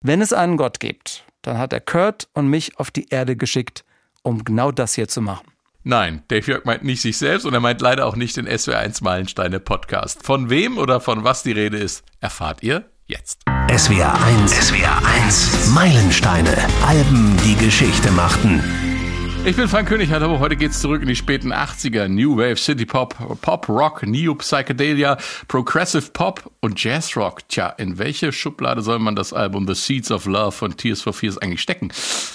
Wenn es einen Gott gibt, dann hat er Kurt und mich auf die Erde geschickt, um genau das hier zu machen. Nein, Dave Jörg meint nicht sich selbst und er meint leider auch nicht den SWR1 Meilensteine Podcast. Von wem oder von was die Rede ist, erfahrt ihr jetzt. SWR 1, SWR 1, Meilensteine, Alben, die Geschichte machten. Ich bin Frank König, hallo. Heute geht's zurück in die späten 80er. New Wave, City Pop, Pop Rock, Neo Psychedelia, Progressive Pop und Jazz Rock. Tja, in welche Schublade soll man das Album The Seeds of Love von Tears for Fears eigentlich stecken?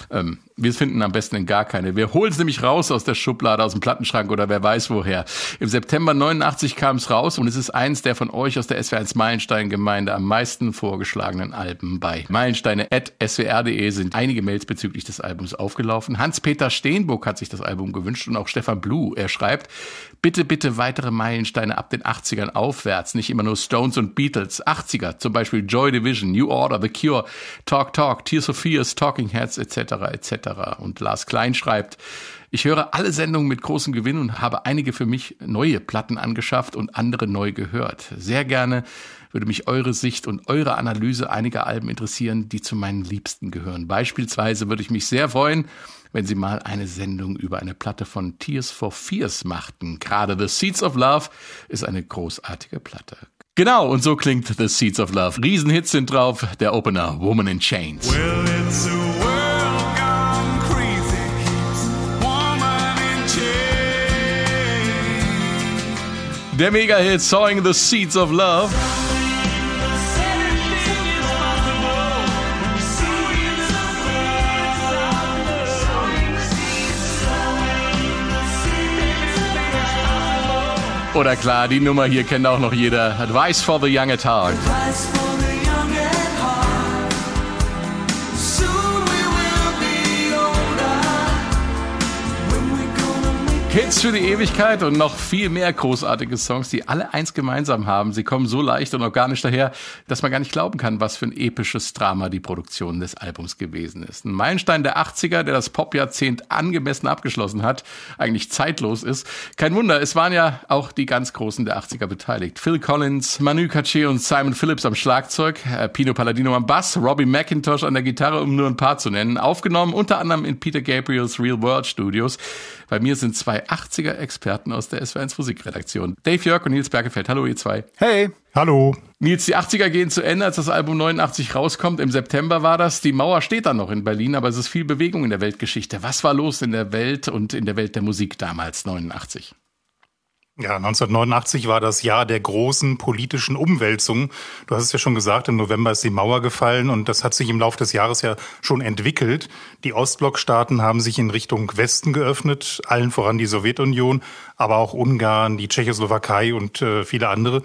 Ähm, wir finden am besten in gar keine. Wir holen es nämlich raus aus der Schublade, aus dem Plattenschrank oder wer weiß woher. Im September 89 kam es raus und es ist eins der von euch aus der SW1 Meilenstein-Gemeinde am meisten vorgeschlagenen Alben bei meilensteine.swr.de sind einige Mails bezüglich des Albums aufgelaufen. Hans-Peter Steenburg hat sich das Album gewünscht und auch Stefan Blue. Er schreibt, bitte, bitte weitere Meilensteine ab den 80ern aufwärts, nicht immer nur Stones und Beatles. 80er, zum Beispiel Joy Division, New Order, The Cure, Talk Talk, Tears of Fears, Talking Heads etc. etc. Und Lars Klein schreibt, ich höre alle Sendungen mit großem Gewinn und habe einige für mich neue Platten angeschafft und andere neu gehört. Sehr gerne würde mich eure Sicht und eure Analyse einiger Alben interessieren, die zu meinen Liebsten gehören. Beispielsweise würde ich mich sehr freuen, wenn Sie mal eine Sendung über eine Platte von Tears for Fears machten. Gerade The Seeds of Love ist eine großartige Platte. Genau, und so klingt The Seeds of Love. Riesenhits sind drauf, der Opener Woman in Chains. Well, Der Mega-Hit Sawing the Seeds of Love. Oder klar, die Nummer hier kennt auch noch jeder. Advice for the Young at Heart. Hits für die Ewigkeit und noch viel mehr großartige Songs, die alle eins gemeinsam haben. Sie kommen so leicht und organisch daher, dass man gar nicht glauben kann, was für ein episches Drama die Produktion des Albums gewesen ist. Ein Meilenstein der 80er, der das Popjahrzehnt angemessen abgeschlossen hat, eigentlich zeitlos ist. Kein Wunder, es waren ja auch die ganz Großen der 80er beteiligt. Phil Collins, Manu Katché und Simon Phillips am Schlagzeug, äh, Pino Palladino am Bass, Robbie McIntosh an der Gitarre, um nur ein paar zu nennen. Aufgenommen unter anderem in Peter Gabriels Real World Studios. Bei mir sind zwei 80er-Experten aus der SW1 Musikredaktion. Dave Jörg und Nils Bergefeld. Hallo, ihr zwei. Hey. Hallo. Nils, die 80er gehen zu Ende, als das Album 89 rauskommt. Im September war das. Die Mauer steht da noch in Berlin, aber es ist viel Bewegung in der Weltgeschichte. Was war los in der Welt und in der Welt der Musik damals, 89? Ja, 1989 war das Jahr der großen politischen Umwälzung. Du hast es ja schon gesagt, im November ist die Mauer gefallen und das hat sich im Laufe des Jahres ja schon entwickelt. Die Ostblockstaaten haben sich in Richtung Westen geöffnet, allen voran die Sowjetunion, aber auch Ungarn, die Tschechoslowakei und äh, viele andere.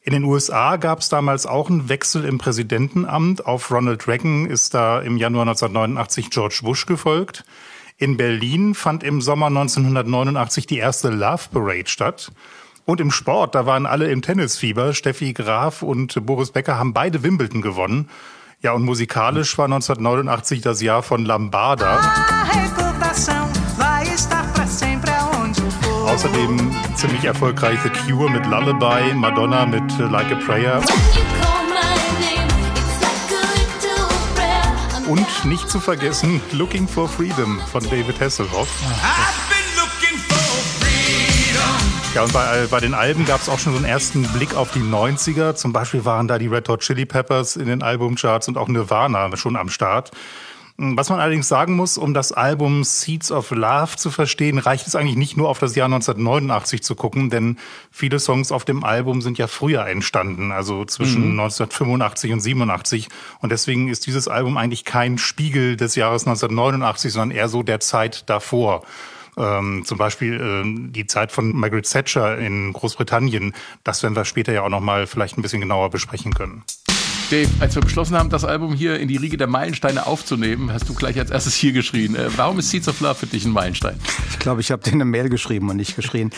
In den USA gab es damals auch einen Wechsel im Präsidentenamt. Auf Ronald Reagan ist da im Januar 1989 George Bush gefolgt. In Berlin fand im Sommer 1989 die erste Love Parade statt. Und im Sport, da waren alle im Tennisfieber. Steffi Graf und Boris Becker haben beide Wimbledon gewonnen. Ja, und musikalisch war 1989 das Jahr von Lambada. Außerdem ziemlich erfolgreich The Cure mit Lullaby, Madonna mit Like a Prayer. Und nicht zu vergessen Looking for Freedom von David Hasselhoff. Ja, und bei, bei den Alben gab es auch schon so einen ersten Blick auf die 90er. Zum Beispiel waren da die Red Hot Chili Peppers in den Albumcharts und auch Nirvana schon am Start. Was man allerdings sagen muss, um das Album Seeds of Love zu verstehen, reicht es eigentlich nicht nur auf das Jahr 1989 zu gucken, denn viele Songs auf dem Album sind ja früher entstanden, also zwischen mhm. 1985 und 87. Und deswegen ist dieses Album eigentlich kein Spiegel des Jahres 1989, sondern eher so der Zeit davor. Ähm, zum Beispiel ähm, die Zeit von Margaret Thatcher in Großbritannien. Das werden wir später ja auch noch mal vielleicht ein bisschen genauer besprechen können. Dave, als wir beschlossen haben, das Album hier in die Riege der Meilensteine aufzunehmen, hast du gleich als erstes hier geschrien. Äh, warum ist Seeds of Love für dich ein Meilenstein? Ich glaube, ich habe dir eine Mail geschrieben und nicht geschrien.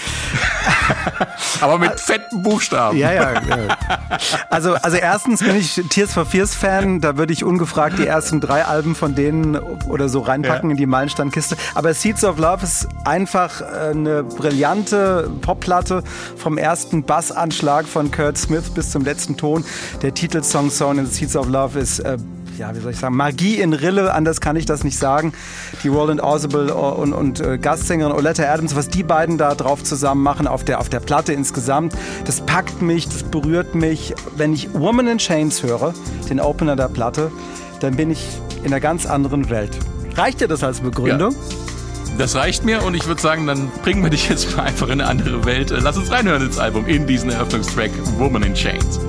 Aber mit fetten Buchstaben. Ja, ja. Also, also erstens bin ich Tears for Fears Fan. Da würde ich ungefragt die ersten drei Alben von denen oder so reinpacken ja. in die Meilensteinkiste. Aber Seeds of Love ist einfach äh, eine brillante Popplatte vom ersten Bassanschlag von Kurt Smith bis zum letzten Ton. Der Titelsong Song in the Seeds of Love ist äh, ja, wie soll ich sagen, Magie in Rille, anders kann ich das nicht sagen. Die Roland Orsible und, und äh, Gastsängerin Oletta Adams, was die beiden da drauf zusammen machen auf der, auf der Platte insgesamt, das packt mich, das berührt mich. Wenn ich Woman in Chains höre, den Opener der Platte, dann bin ich in einer ganz anderen Welt. Reicht dir das als Begründung? Ja. Das reicht mir und ich würde sagen, dann bringen wir dich jetzt mal einfach in eine andere Welt. Lass uns reinhören ins Album, in diesen Eröffnungstrack Woman in Chains.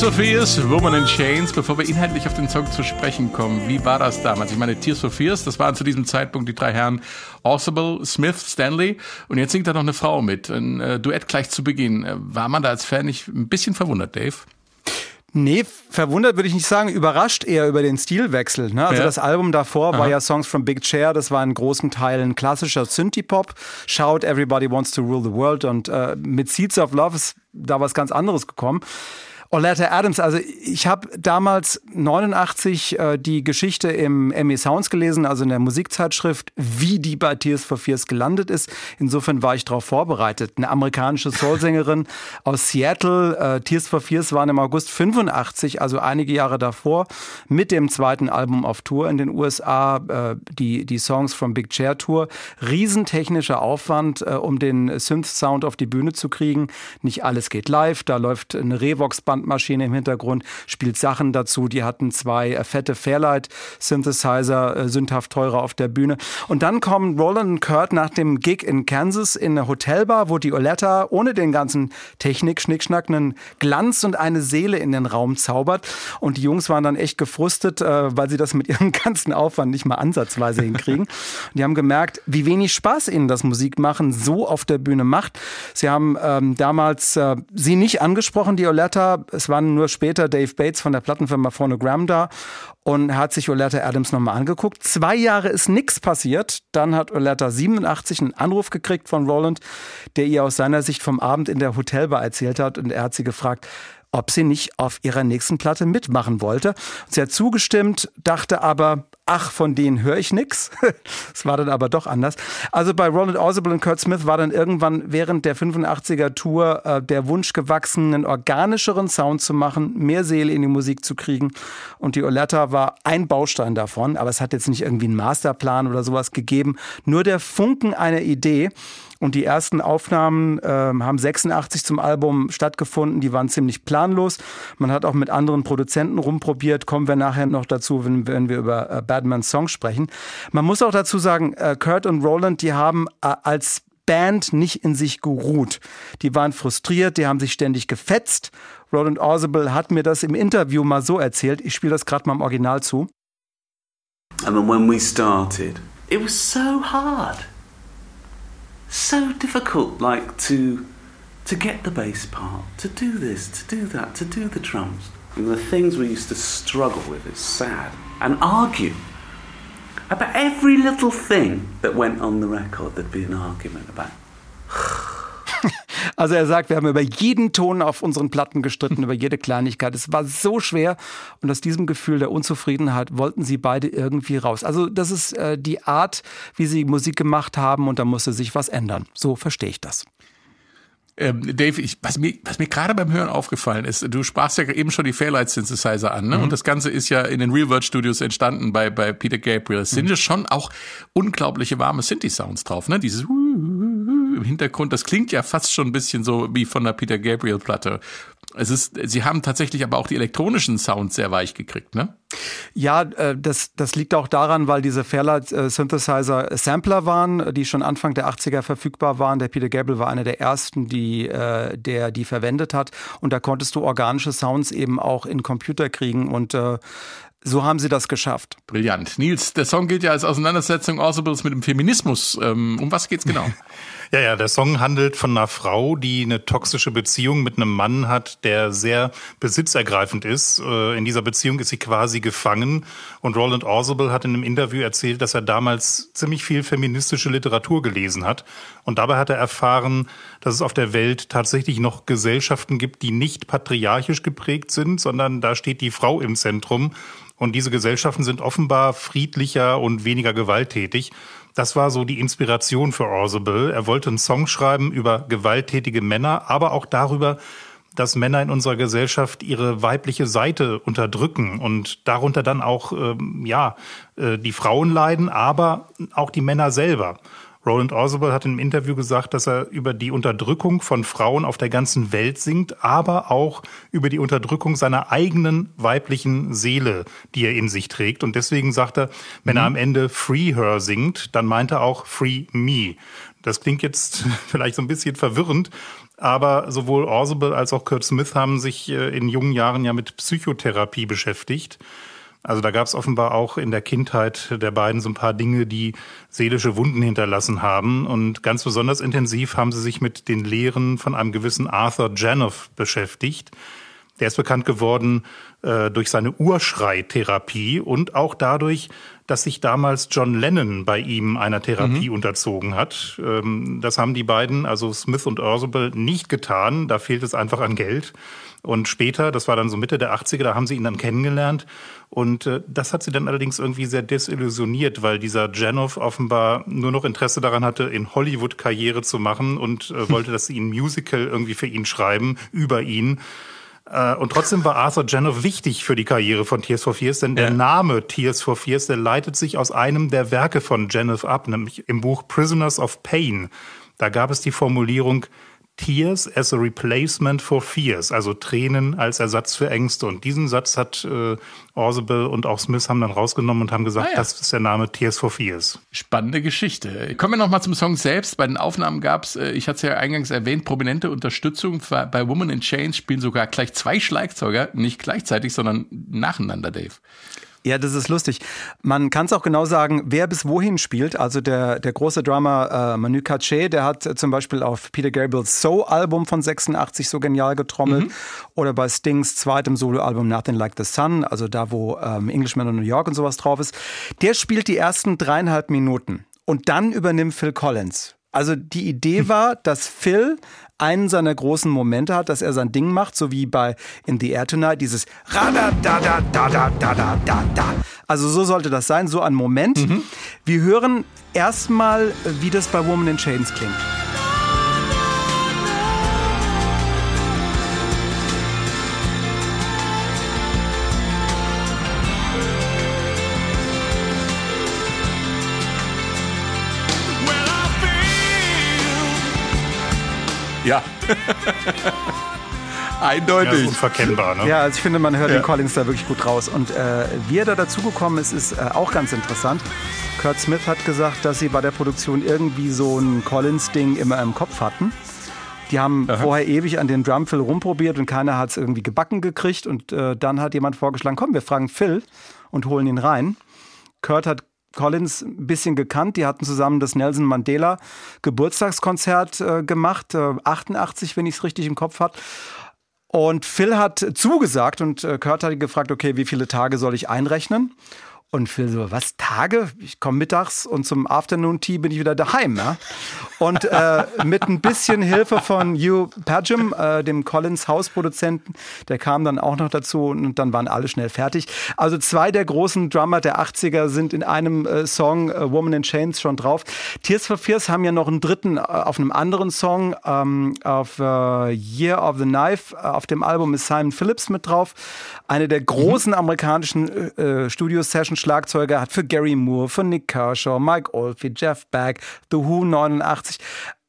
Tears for Fears, Woman in Chains. Bevor wir inhaltlich auf den Song zu sprechen kommen, wie war das damals? Ich meine, Tears for Fears, das waren zu diesem Zeitpunkt die drei Herren Orsible, Smith, Stanley und jetzt singt da noch eine Frau mit. Ein äh, Duett gleich zu Beginn. Äh, war man da als Fan nicht ein bisschen verwundert, Dave? Nee, verwundert würde ich nicht sagen, überrascht eher über den Stilwechsel. Ne? Also ja. das Album davor Aha. war ja Songs from Big Chair, das war in großen Teilen klassischer Synthie-Pop. Shout Everybody Wants to Rule the World und äh, mit Seeds of Love ist da was ganz anderes gekommen. Oleta Adams, also ich habe damals 89 äh, die Geschichte im Emmy Sounds gelesen, also in der Musikzeitschrift, wie die bei Tears for Fears gelandet ist. Insofern war ich darauf vorbereitet. Eine amerikanische Soulsängerin aus Seattle. Äh, Tears for Fears waren im August 85, also einige Jahre davor, mit dem zweiten Album auf Tour in den USA, äh, die, die Songs from Big Chair Tour. Riesentechnischer Aufwand, äh, um den Synth-Sound auf die Bühne zu kriegen. Nicht alles geht live, da läuft eine Revox-Band Bandmaschine im Hintergrund, spielt Sachen dazu. Die hatten zwei äh, fette Fairlight-Synthesizer, äh, sündhaft teurer auf der Bühne. Und dann kommen Roland und Kurt nach dem Gig in Kansas in eine Hotelbar, wo die Oletta ohne den ganzen Technik-Schnickschnack einen Glanz und eine Seele in den Raum zaubert. Und die Jungs waren dann echt gefrustet, äh, weil sie das mit ihrem ganzen Aufwand nicht mal ansatzweise hinkriegen. Und die haben gemerkt, wie wenig Spaß ihnen das Musikmachen so auf der Bühne macht. Sie haben ähm, damals äh, sie nicht angesprochen, die Oletta, es waren nur später Dave Bates von der Plattenfirma Phonogram da und hat sich Oletta Adams nochmal angeguckt. Zwei Jahre ist nichts passiert. Dann hat Oletta 87 einen Anruf gekriegt von Roland, der ihr aus seiner Sicht vom Abend in der Hotelbar erzählt hat und er hat sie gefragt, ob sie nicht auf ihrer nächsten Platte mitmachen wollte. Sie hat zugestimmt, dachte aber, ach, von denen höre ich nix. Es war dann aber doch anders. Also bei Roland Orsible und Kurt Smith war dann irgendwann während der 85er Tour äh, der Wunsch gewachsen, einen organischeren Sound zu machen, mehr Seele in die Musik zu kriegen. Und die Oletta war ein Baustein davon, aber es hat jetzt nicht irgendwie einen Masterplan oder sowas gegeben. Nur der Funken einer Idee. Und die ersten Aufnahmen äh, haben 86 zum Album stattgefunden. Die waren ziemlich planlos. Man hat auch mit anderen Produzenten rumprobiert. Kommen wir nachher noch dazu, wenn, wenn wir über äh, Badmans Song sprechen. Man muss auch dazu sagen, äh, Kurt und Roland, die haben äh, als Band nicht in sich geruht. Die waren frustriert, die haben sich ständig gefetzt. Roland Orsible hat mir das im Interview mal so erzählt. Ich spiele das gerade mal im Original zu. And then when we started, it was so hard. So difficult, like to to get the bass part, to do this, to do that, to do the drums. And the things we used to struggle with is sad and argue about every little thing that went on the record. There'd be an argument about. Also er sagt, wir haben über jeden Ton auf unseren Platten gestritten, über jede Kleinigkeit. Es war so schwer und aus diesem Gefühl der Unzufriedenheit wollten sie beide irgendwie raus. Also das ist äh, die Art, wie sie Musik gemacht haben und da musste sich was ändern. So verstehe ich das. Ähm, Dave, ich, was mir, was mir gerade beim Hören aufgefallen ist, du sprachst ja eben schon die Fairlight Synthesizer an, ne? Mhm. Und das Ganze ist ja in den Real World Studios entstanden bei, bei Peter Gabriel. Es sind mhm. ja schon auch unglaubliche warme Synthi-Sounds drauf, ne? Dieses im Hintergrund, das klingt ja fast schon ein bisschen so wie von der Peter Gabriel Platte. Es ist, sie haben tatsächlich aber auch die elektronischen Sounds sehr weich gekriegt, ne? Ja, äh, das, das liegt auch daran, weil diese Fairlight äh, Synthesizer Sampler waren, die schon Anfang der 80er verfügbar waren. Der Peter Gabriel war einer der ersten, die, äh, der die verwendet hat. Und da konntest du organische Sounds eben auch in Computer kriegen und so haben sie das geschafft. Brillant. Nils, der Song gilt ja als Auseinandersetzung Außerbilds mit dem Feminismus. Ähm, um was geht's genau? Ja, ja, der Song handelt von einer Frau, die eine toxische Beziehung mit einem Mann hat, der sehr besitzergreifend ist. Äh, in dieser Beziehung ist sie quasi gefangen. Und Roland Orzabal hat in einem Interview erzählt, dass er damals ziemlich viel feministische Literatur gelesen hat. Und dabei hat er erfahren, dass es auf der Welt tatsächlich noch Gesellschaften gibt, die nicht patriarchisch geprägt sind, sondern da steht die Frau im Zentrum. Und diese Gesellschaften sind offenbar friedlicher und weniger gewalttätig. Das war so die Inspiration für Orzabal. Er wollte einen Song schreiben über gewalttätige Männer, aber auch darüber, dass Männer in unserer Gesellschaft ihre weibliche Seite unterdrücken und darunter dann auch ähm, ja äh, die Frauen leiden, aber auch die Männer selber. Roland Orzabal hat im Interview gesagt, dass er über die Unterdrückung von Frauen auf der ganzen Welt singt, aber auch über die Unterdrückung seiner eigenen weiblichen Seele, die er in sich trägt. Und deswegen sagt er, wenn mhm. er am Ende Free Her singt, dann meint er auch Free Me. Das klingt jetzt vielleicht so ein bisschen verwirrend, aber sowohl Orzabal als auch Kurt Smith haben sich äh, in jungen Jahren ja mit Psychotherapie beschäftigt. Also da gab es offenbar auch in der Kindheit der beiden so ein paar Dinge, die seelische Wunden hinterlassen haben. Und ganz besonders intensiv haben sie sich mit den Lehren von einem gewissen Arthur Janoff beschäftigt. Der ist bekannt geworden äh, durch seine Urschreitherapie und auch dadurch, dass sich damals John Lennon bei ihm einer Therapie mhm. unterzogen hat. Ähm, das haben die beiden, also Smith und Ursable, nicht getan. Da fehlt es einfach an Geld. Und später, das war dann so Mitte der 80er, da haben sie ihn dann kennengelernt. Und äh, das hat sie dann allerdings irgendwie sehr desillusioniert, weil dieser Janoff offenbar nur noch Interesse daran hatte, in Hollywood Karriere zu machen und äh, wollte, dass sie ein Musical irgendwie für ihn schreiben, über ihn. Äh, und trotzdem war Arthur Janoff wichtig für die Karriere von Tears for Fears, denn ja. der Name Tears for Fears, der leitet sich aus einem der Werke von Janoff ab, nämlich im Buch Prisoners of Pain. Da gab es die Formulierung, Tears as a replacement for fears, also Tränen als Ersatz für Ängste. Und diesen Satz hat äh, Orzabal und auch Smith haben dann rausgenommen und haben gesagt, ah, ja. das ist der Name Tears for Fears. Spannende Geschichte. Kommen wir nochmal zum Song selbst. Bei den Aufnahmen gab es, äh, ich hatte es ja eingangs erwähnt, prominente Unterstützung. Bei Woman in Chains spielen sogar gleich zwei Schlagzeuger, nicht gleichzeitig, sondern nacheinander, Dave. Ja, das ist lustig. Man kann es auch genau sagen, wer bis wohin spielt. Also der, der große Drummer äh, Manu Katché, der hat äh, zum Beispiel auf Peter Gabriels So-Album von 86 so genial getrommelt. Mhm. Oder bei Stings zweitem Soloalbum Nothing Like the Sun, also da, wo ähm, Englishman in New York und sowas drauf ist. Der spielt die ersten dreieinhalb Minuten. Und dann übernimmt Phil Collins. Also die Idee war, dass Phil einen seiner großen Momente hat, dass er sein Ding macht, so wie bei In the Air Tonight, dieses da da da da da da da da. Also so sollte das sein, so ein Moment. Mhm. Wir hören erstmal, wie das bei Woman in Chains klingt. Ja. Eindeutig. Ja, unverkennbar, ne? Ja, also ich finde, man hört ja. den Collins da wirklich gut raus. Und äh, wie er da dazugekommen ist, ist äh, auch ganz interessant. Kurt Smith hat gesagt, dass sie bei der Produktion irgendwie so ein Collins-Ding immer im Kopf hatten. Die haben Aha. vorher ewig an den Drumfill rumprobiert und keiner hat es irgendwie gebacken gekriegt. Und äh, dann hat jemand vorgeschlagen, komm, wir fragen Phil und holen ihn rein. Kurt hat Collins ein bisschen gekannt. Die hatten zusammen das Nelson Mandela Geburtstagskonzert äh, gemacht, äh, 88, wenn ich es richtig im Kopf habe. Und Phil hat zugesagt und äh, Kurt hat gefragt, okay, wie viele Tage soll ich einrechnen? Und Phil so, was, Tage? Ich komme mittags und zum Afternoon Tea bin ich wieder daheim. Ja? Und äh, mit ein bisschen Hilfe von Hugh Padgham, äh, dem Collins Hausproduzenten, der kam dann auch noch dazu und dann waren alle schnell fertig. Also zwei der großen Drummer der 80er sind in einem äh, Song äh, Woman in Chains schon drauf. Tears for Fears haben ja noch einen dritten äh, auf einem anderen Song, ähm, auf äh, Year of the Knife. Auf dem Album ist Simon Phillips mit drauf. Eine der großen amerikanischen Studio-Sessions Schlagzeuger, hat für Gary Moore, für Nick Kershaw, Mike Oldfield, Jeff Beck, The Who 89.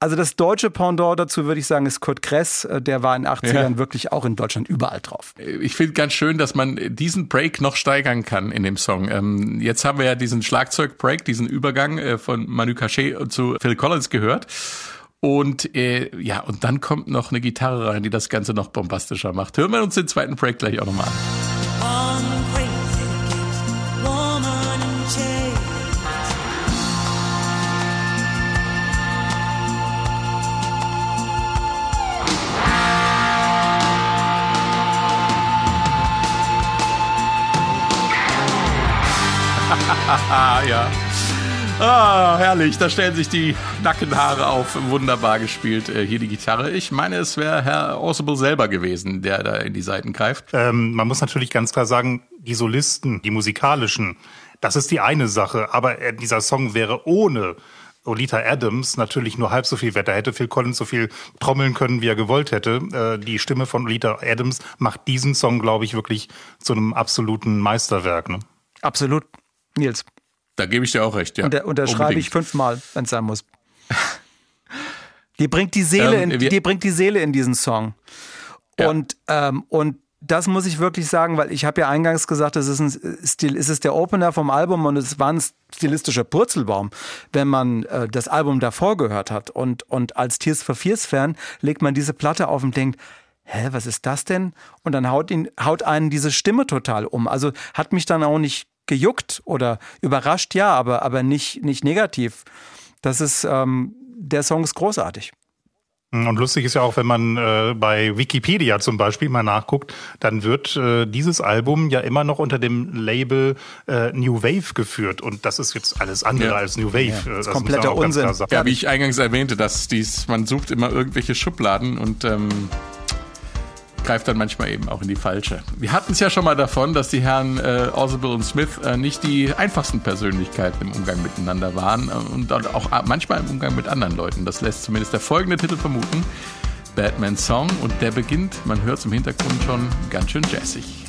Also das deutsche Pendant dazu würde ich sagen, ist Kurt Kress. Äh, der war in den 80ern ja. wirklich auch in Deutschland überall drauf. Ich finde ganz schön, dass man diesen Break noch steigern kann in dem Song. Ähm, jetzt haben wir ja diesen Schlagzeug-Break, diesen Übergang äh, von Manu Cachet zu Phil Collins gehört. Und äh, ja, und dann kommt noch eine Gitarre rein, die das Ganze noch bombastischer macht. Hören wir uns den zweiten Break gleich auch nochmal an. ja. Ah, herrlich. Da stellen sich die Nackenhaare auf. Wunderbar gespielt. Äh, hier die Gitarre. Ich meine, es wäre Herr Orsible selber gewesen, der da in die Seiten greift. Ähm, man muss natürlich ganz klar sagen, die Solisten, die musikalischen, das ist die eine Sache. Aber äh, dieser Song wäre ohne Olita Adams natürlich nur halb so viel wert. Da hätte Phil Collins so viel trommeln können, wie er gewollt hätte. Äh, die Stimme von Olita Adams macht diesen Song, glaube ich, wirklich zu einem absoluten Meisterwerk. Ne? Absolut. Nils. Da gebe ich dir auch recht, ja. Und, da schreibe ich fünfmal, wenn es sein muss. die bringt die Seele, ähm, in, die, bringt die Seele in diesen Song. Ja. Und, ähm, und das muss ich wirklich sagen, weil ich habe ja eingangs gesagt, es ist, ein Stil, es ist der Opener vom Album und es war ein stilistischer Purzelbaum, wenn man äh, das Album davor gehört hat. Und, und als Tears for Fears Fan legt man diese Platte auf und denkt, hä, was ist das denn? Und dann haut, ihn, haut einen diese Stimme total um. Also hat mich dann auch nicht gejuckt oder überrascht, ja, aber, aber nicht, nicht negativ. Das ist, ähm, der Song ist großartig. Und lustig ist ja auch, wenn man äh, bei Wikipedia zum Beispiel mal nachguckt, dann wird äh, dieses Album ja immer noch unter dem Label äh, New Wave geführt. Und das ist jetzt alles andere ja. als New Wave. Ja, das, das kompletter Unsinn. Ja, wie ich eingangs erwähnte, dass dies, man sucht immer irgendwelche Schubladen und ähm, greift dann manchmal eben auch in die falsche. Wir hatten es ja schon mal davon, dass die Herren äh, Oswald und Smith äh, nicht die einfachsten Persönlichkeiten im Umgang miteinander waren äh, und auch manchmal im Umgang mit anderen Leuten. Das lässt zumindest der folgende Titel vermuten. Batman Song und der beginnt, man hört es im Hintergrund schon, ganz schön jazzig.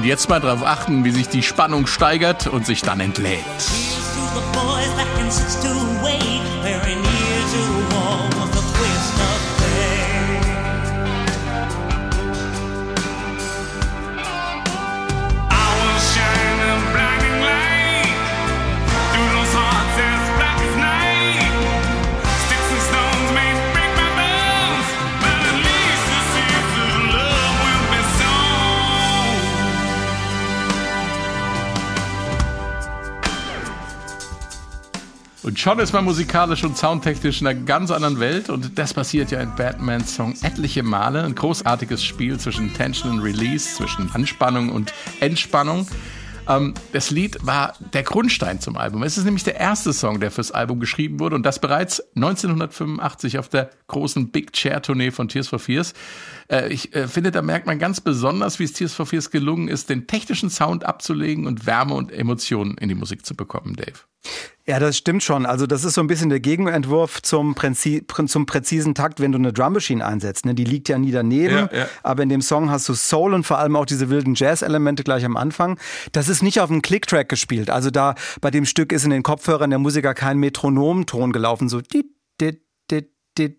Und jetzt mal darauf achten, wie sich die Spannung steigert und sich dann entlädt. Schon ist man musikalisch und soundtechnisch in einer ganz anderen Welt und das passiert ja in Batmans Song etliche Male. Ein großartiges Spiel zwischen Tension und Release, zwischen Anspannung und Entspannung. Ähm, das Lied war der Grundstein zum Album. Es ist nämlich der erste Song, der fürs Album geschrieben wurde und das bereits 1985 auf der großen Big Chair Tournee von Tears for Fears. Äh, ich äh, finde, da merkt man ganz besonders, wie es Tears for Fears gelungen ist, den technischen Sound abzulegen und Wärme und Emotionen in die Musik zu bekommen, Dave. Ja, das stimmt schon. Also das ist so ein bisschen der Gegenentwurf zum, Präzi zum präzisen Takt, wenn du eine Drum Machine einsetzt. Ne? Die liegt ja nie daneben, ja, ja. aber in dem Song hast du Soul und vor allem auch diese wilden Jazz-Elemente gleich am Anfang. Das ist nicht auf einem Click-Track gespielt. Also da bei dem Stück ist in den Kopfhörern der Musiker kein Metronomton gelaufen, so dit, dit, dit, dit,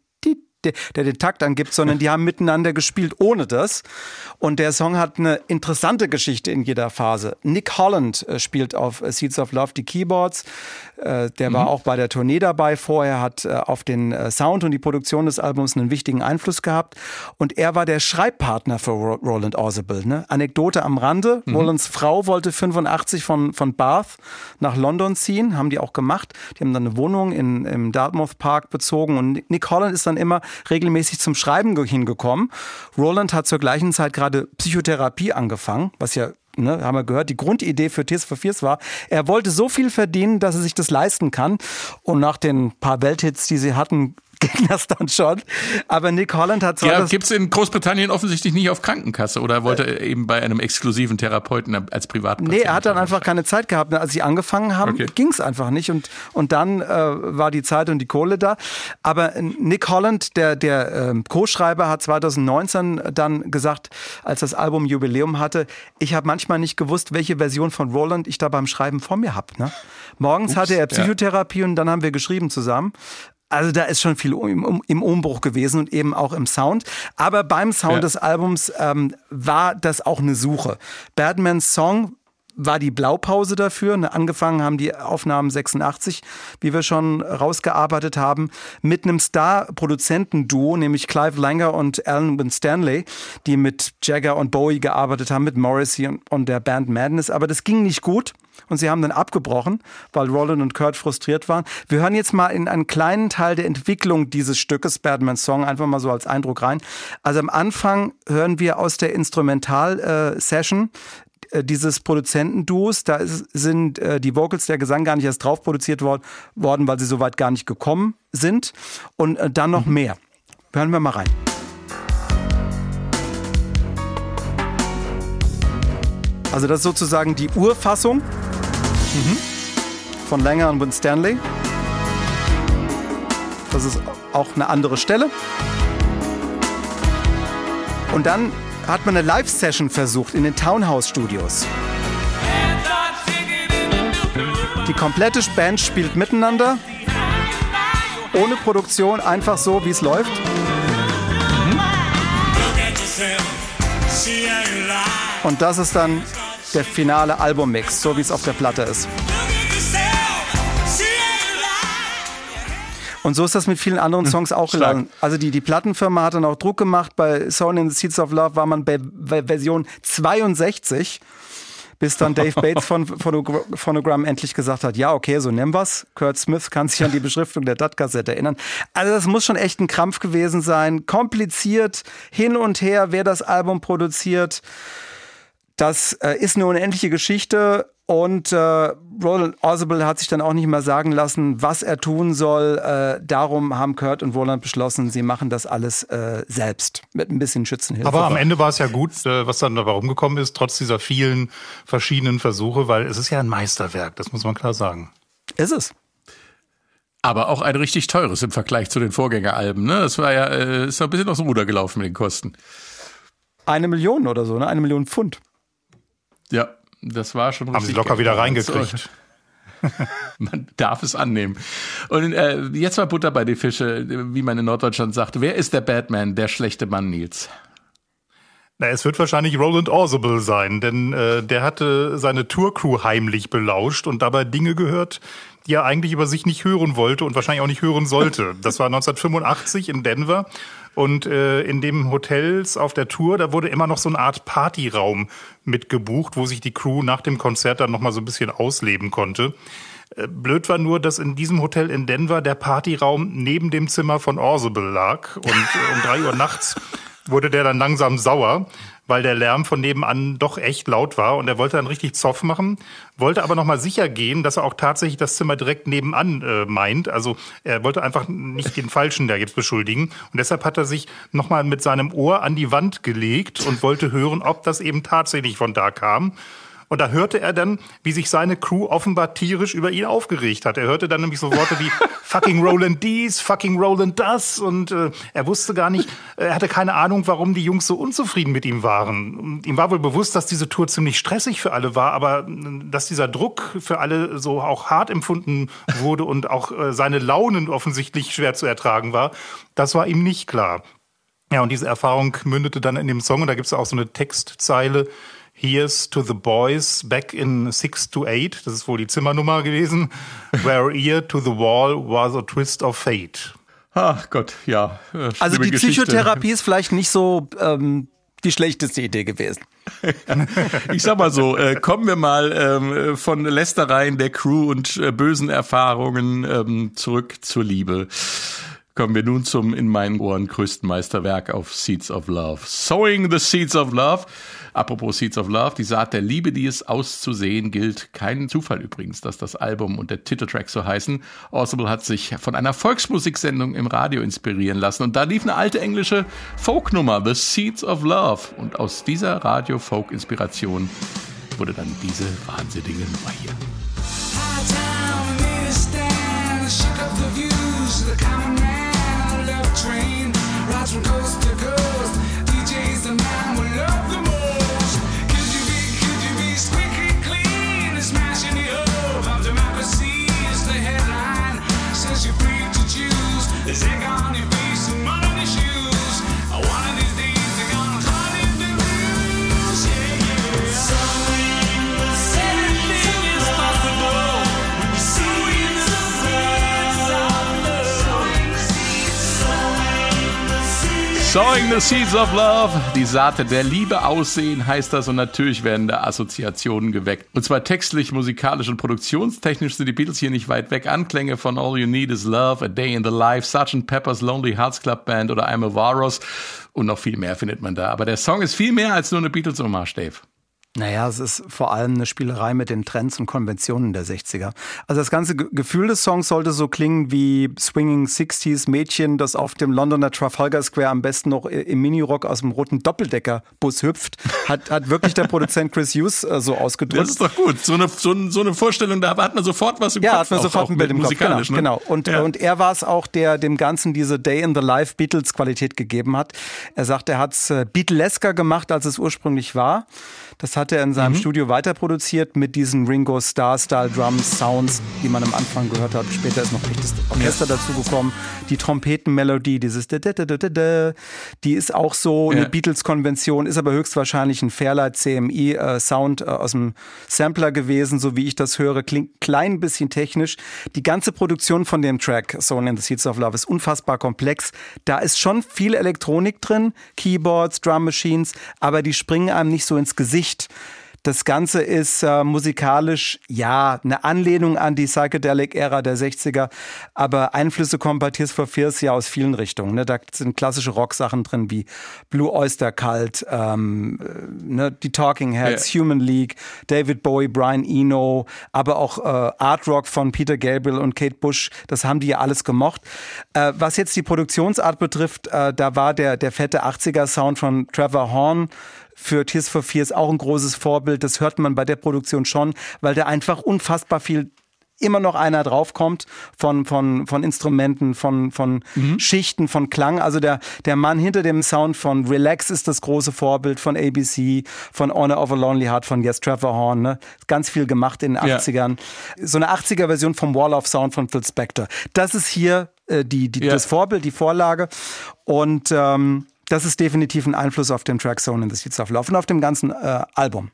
der, der den Takt angibt, sondern die haben miteinander gespielt ohne das. Und der Song hat eine interessante Geschichte in jeder Phase. Nick Holland äh, spielt auf äh, Seeds of Love die Keyboards. Äh, der mhm. war auch bei der Tournee dabei vorher, hat auf den Sound und die Produktion des Albums einen wichtigen Einfluss gehabt. Und er war der Schreibpartner für Roland Orzabal. Ne? Anekdote am Rande. Mhm. Rolands Frau wollte 85 von, von Bath nach London ziehen, haben die auch gemacht. Die haben dann eine Wohnung in, im Dartmouth Park bezogen und Nick Holland ist dann immer regelmäßig zum Schreiben hingekommen. Roland hat zur gleichen Zeit gerade Psychotherapie angefangen, was ja Ne, haben wir gehört, die Grundidee für Tears for Fears war, er wollte so viel verdienen, dass er sich das leisten kann. Und nach den paar Welthits, die sie hatten, ging das dann schon. Aber Nick Holland hat zwar. Ja, gibt's in Großbritannien offensichtlich nicht auf Krankenkasse oder wollte er eben bei einem exklusiven Therapeuten als Privatpatient? Nee, er hat dann einfach keine Zeit gehabt. Als sie angefangen haben, okay. ging's einfach nicht. Und, und dann äh, war die Zeit und die Kohle da. Aber Nick Holland, der, der äh, Co-Schreiber, hat 2019 dann gesagt, als das Album Jubiläum hatte, ich habe manchmal nicht gewusst, welche Version von Roland ich da beim Schreiben vor mir habe. Ne? Morgens Ups, hatte er Psychotherapie ja. und dann haben wir geschrieben zusammen. Also da ist schon viel im, im, Umbruch gewesen und eben auch im Sound. Aber beim Sound ja. des Albums ähm, war das auch eine Suche. Batmans Song war die Blaupause dafür. Ne, angefangen haben die Aufnahmen 86, wie wir schon rausgearbeitet haben, mit einem Star-Produzenten-Duo, nämlich Clive Langer und Alan Winstanley, die mit Jagger und Bowie gearbeitet haben, mit Morrissey und der Band Madness. Aber das ging nicht gut. Und sie haben dann abgebrochen, weil Roland und Kurt frustriert waren. Wir hören jetzt mal in einen kleinen Teil der Entwicklung dieses Stückes, Batman Song, einfach mal so als Eindruck rein. Also am Anfang hören wir aus der Instrumental-Session äh, dieses Produzentenduos. Da ist, sind äh, die Vocals, der Gesang gar nicht erst drauf produziert worden, worden weil sie soweit gar nicht gekommen sind. Und äh, dann noch mhm. mehr. Hören wir mal rein. Also das ist sozusagen die Urfassung mhm. von Langer und Win Stanley. Das ist auch eine andere Stelle. Und dann hat man eine Live-Session versucht in den Townhouse Studios. Die komplette Band spielt miteinander, ohne Produktion, einfach so, wie es läuft. Und das ist dann der finale Albummix, so wie es auf der Platte ist. Und so ist das mit vielen anderen Songs auch gelaufen. Also die, die Plattenfirma hat dann auch Druck gemacht. Bei Song in the Seeds of Love war man bei, bei Version 62 bis dann Dave Bates von Phonogram endlich gesagt hat, ja, okay, so nehmen wir's. Kurt Smith kann sich an die Beschriftung der DAT-Kassette erinnern. Also das muss schon echt ein Krampf gewesen sein. Kompliziert, hin und her, wer das Album produziert. Das äh, ist eine unendliche Geschichte und äh, Roland Oswald hat sich dann auch nicht mehr sagen lassen, was er tun soll. Äh, darum haben Kurt und Roland beschlossen, sie machen das alles äh, selbst mit ein bisschen Schützenhilfe. Aber am Ende war es ja gut, äh, was dann dabei rumgekommen ist, trotz dieser vielen verschiedenen Versuche, weil es ist ja ein Meisterwerk, das muss man klar sagen. Ist es. Aber auch ein richtig teures im Vergleich zu den Vorgängeralben. Ne? Das war ja, äh, ist ein bisschen aus dem Ruder gelaufen mit den Kosten. Eine Million oder so, ne? Eine Million Pfund. Ja, das war schon Haben sie locker wieder reingekriegt. man darf es annehmen. Und äh, jetzt mal Butter bei die Fische, wie man in Norddeutschland sagt. Wer ist der Batman, der schlechte Mann, Nils? Na, es wird wahrscheinlich Roland Orsible sein, denn äh, der hatte seine Tourcrew heimlich belauscht und dabei Dinge gehört, die er eigentlich über sich nicht hören wollte und wahrscheinlich auch nicht hören sollte. Das war 1985 in Denver und äh, in dem Hotels auf der Tour, da wurde immer noch so eine Art Partyraum mitgebucht, wo sich die Crew nach dem Konzert dann nochmal so ein bisschen ausleben konnte. Äh, blöd war nur, dass in diesem Hotel in Denver der Partyraum neben dem Zimmer von Orsible lag. Und äh, um drei Uhr nachts wurde der dann langsam sauer weil der Lärm von nebenan doch echt laut war und er wollte dann richtig Zoff machen, wollte aber nochmal sicher gehen, dass er auch tatsächlich das Zimmer direkt nebenan äh, meint. Also er wollte einfach nicht den Falschen da jetzt beschuldigen und deshalb hat er sich nochmal mit seinem Ohr an die Wand gelegt und wollte hören, ob das eben tatsächlich von da kam. Und da hörte er dann, wie sich seine Crew offenbar tierisch über ihn aufgeregt hat. Er hörte dann nämlich so Worte wie fucking Roland dies, fucking Roland das. Und äh, er wusste gar nicht, er hatte keine Ahnung, warum die Jungs so unzufrieden mit ihm waren. Und ihm war wohl bewusst, dass diese Tour ziemlich stressig für alle war, aber äh, dass dieser Druck für alle so auch hart empfunden wurde und auch äh, seine Launen offensichtlich schwer zu ertragen war, das war ihm nicht klar. Ja, und diese Erfahrung mündete dann in dem Song und da gibt es auch so eine Textzeile, Here's to the boys back in 6 to 8, das ist wohl die Zimmernummer gewesen, where ear to the wall was a twist of fate. Ach Gott, ja. Äh, also die Geschichte. Psychotherapie ist vielleicht nicht so ähm, die schlechteste Idee gewesen. ich sag mal so, äh, kommen wir mal ähm, von Lästereien der Crew und äh, bösen Erfahrungen ähm, zurück zur Liebe. Kommen wir nun zum in meinen Ohren größten Meisterwerk auf Seeds of Love. Sowing the Seeds of Love. Apropos Seeds of Love, die Saat der Liebe, die es auszusehen gilt. Kein Zufall übrigens, dass das Album und der Titeltrack so heißen. Audible hat sich von einer Volksmusiksendung im Radio inspirieren lassen und da lief eine alte englische Folknummer, The Seeds of Love. Und aus dieser Radio-Folk-Inspiration wurde dann diese wahnsinnige Nummer hier. Sowing the Seeds of Love, die Saate der Liebe aussehen, heißt das und natürlich werden da Assoziationen geweckt. Und zwar textlich, musikalisch und produktionstechnisch sind die Beatles hier nicht weit weg. Anklänge von All You Need Is Love, A Day in the Life, Sgt. Pepper's Lonely Hearts Club Band oder I'm a Walrus und noch viel mehr findet man da. Aber der Song ist viel mehr als nur eine Beatles-Hommage, Dave. Naja, es ist vor allem eine Spielerei mit den Trends und Konventionen der 60er. Also das ganze Gefühl des Songs sollte so klingen wie Swinging 60s Mädchen, das auf dem Londoner Trafalgar Square am besten noch im Minirock aus dem roten Doppeldeckerbus hüpft. Hat, hat wirklich der Produzent Chris Hughes äh, so ausgedrückt. Das ist doch gut. So eine, so, so eine Vorstellung, da hat man sofort was im ja, Kopf. Ja, hat man sofort ein Bild im Kopf. Genau, ne? genau. Und, ja. und er war es auch, der dem Ganzen diese Day in the Life Beatles Qualität gegeben hat. Er sagt, er hat es äh, Beatlesker gemacht, als es ursprünglich war. Das hat er in seinem mhm. Studio weiter produziert mit diesen Ringo Starr-Style Drums, Sounds, die man am Anfang gehört hat. Später ist noch echtes Orchester ja. dazugekommen. Die Trompetenmelodie, dieses die ist auch so eine Beatles-Konvention, ist aber höchstwahrscheinlich ein Fairlight CMI-Sound äh, aus dem Sampler gewesen, so wie ich das höre. Klingt klein bisschen technisch. Die ganze Produktion von dem Track, Song in the Seeds of Love, ist unfassbar komplex. Da ist schon viel Elektronik drin, Keyboards, Drum Machines, aber die springen einem nicht so ins Gesicht nicht. Das Ganze ist äh, musikalisch, ja, eine Anlehnung an die Psychedelic-Ära der 60er, aber Einflüsse kommen bei Tears for Fears ja aus vielen Richtungen. Ne? Da sind klassische Rocksachen drin wie Blue Oyster Cult, ähm, ne? die Talking Heads, yeah. Human League, David Bowie, Brian Eno, aber auch äh, Art Rock von Peter Gabriel und Kate Bush. Das haben die ja alles gemocht. Äh, was jetzt die Produktionsart betrifft, äh, da war der, der fette 80er-Sound von Trevor Horn für Tears for Fears auch ein großes Vorbild. Das hört man bei der Produktion schon, weil da einfach unfassbar viel immer noch einer draufkommt von, von, von Instrumenten, von, von mhm. Schichten, von Klang. Also der, der Mann hinter dem Sound von Relax ist das große Vorbild von ABC, von Honor of a Lonely Heart, von Yes Trevor Horn. Ne? Ganz viel gemacht in den 80ern. Ja. So eine 80er-Version vom Wall of Sound von Phil Spector. Das ist hier äh, die, die, ja. das Vorbild, die Vorlage. Und ähm, das ist definitiv ein Einfluss auf den Track Zone in the Seeds of Love und auf dem ganzen äh, Album.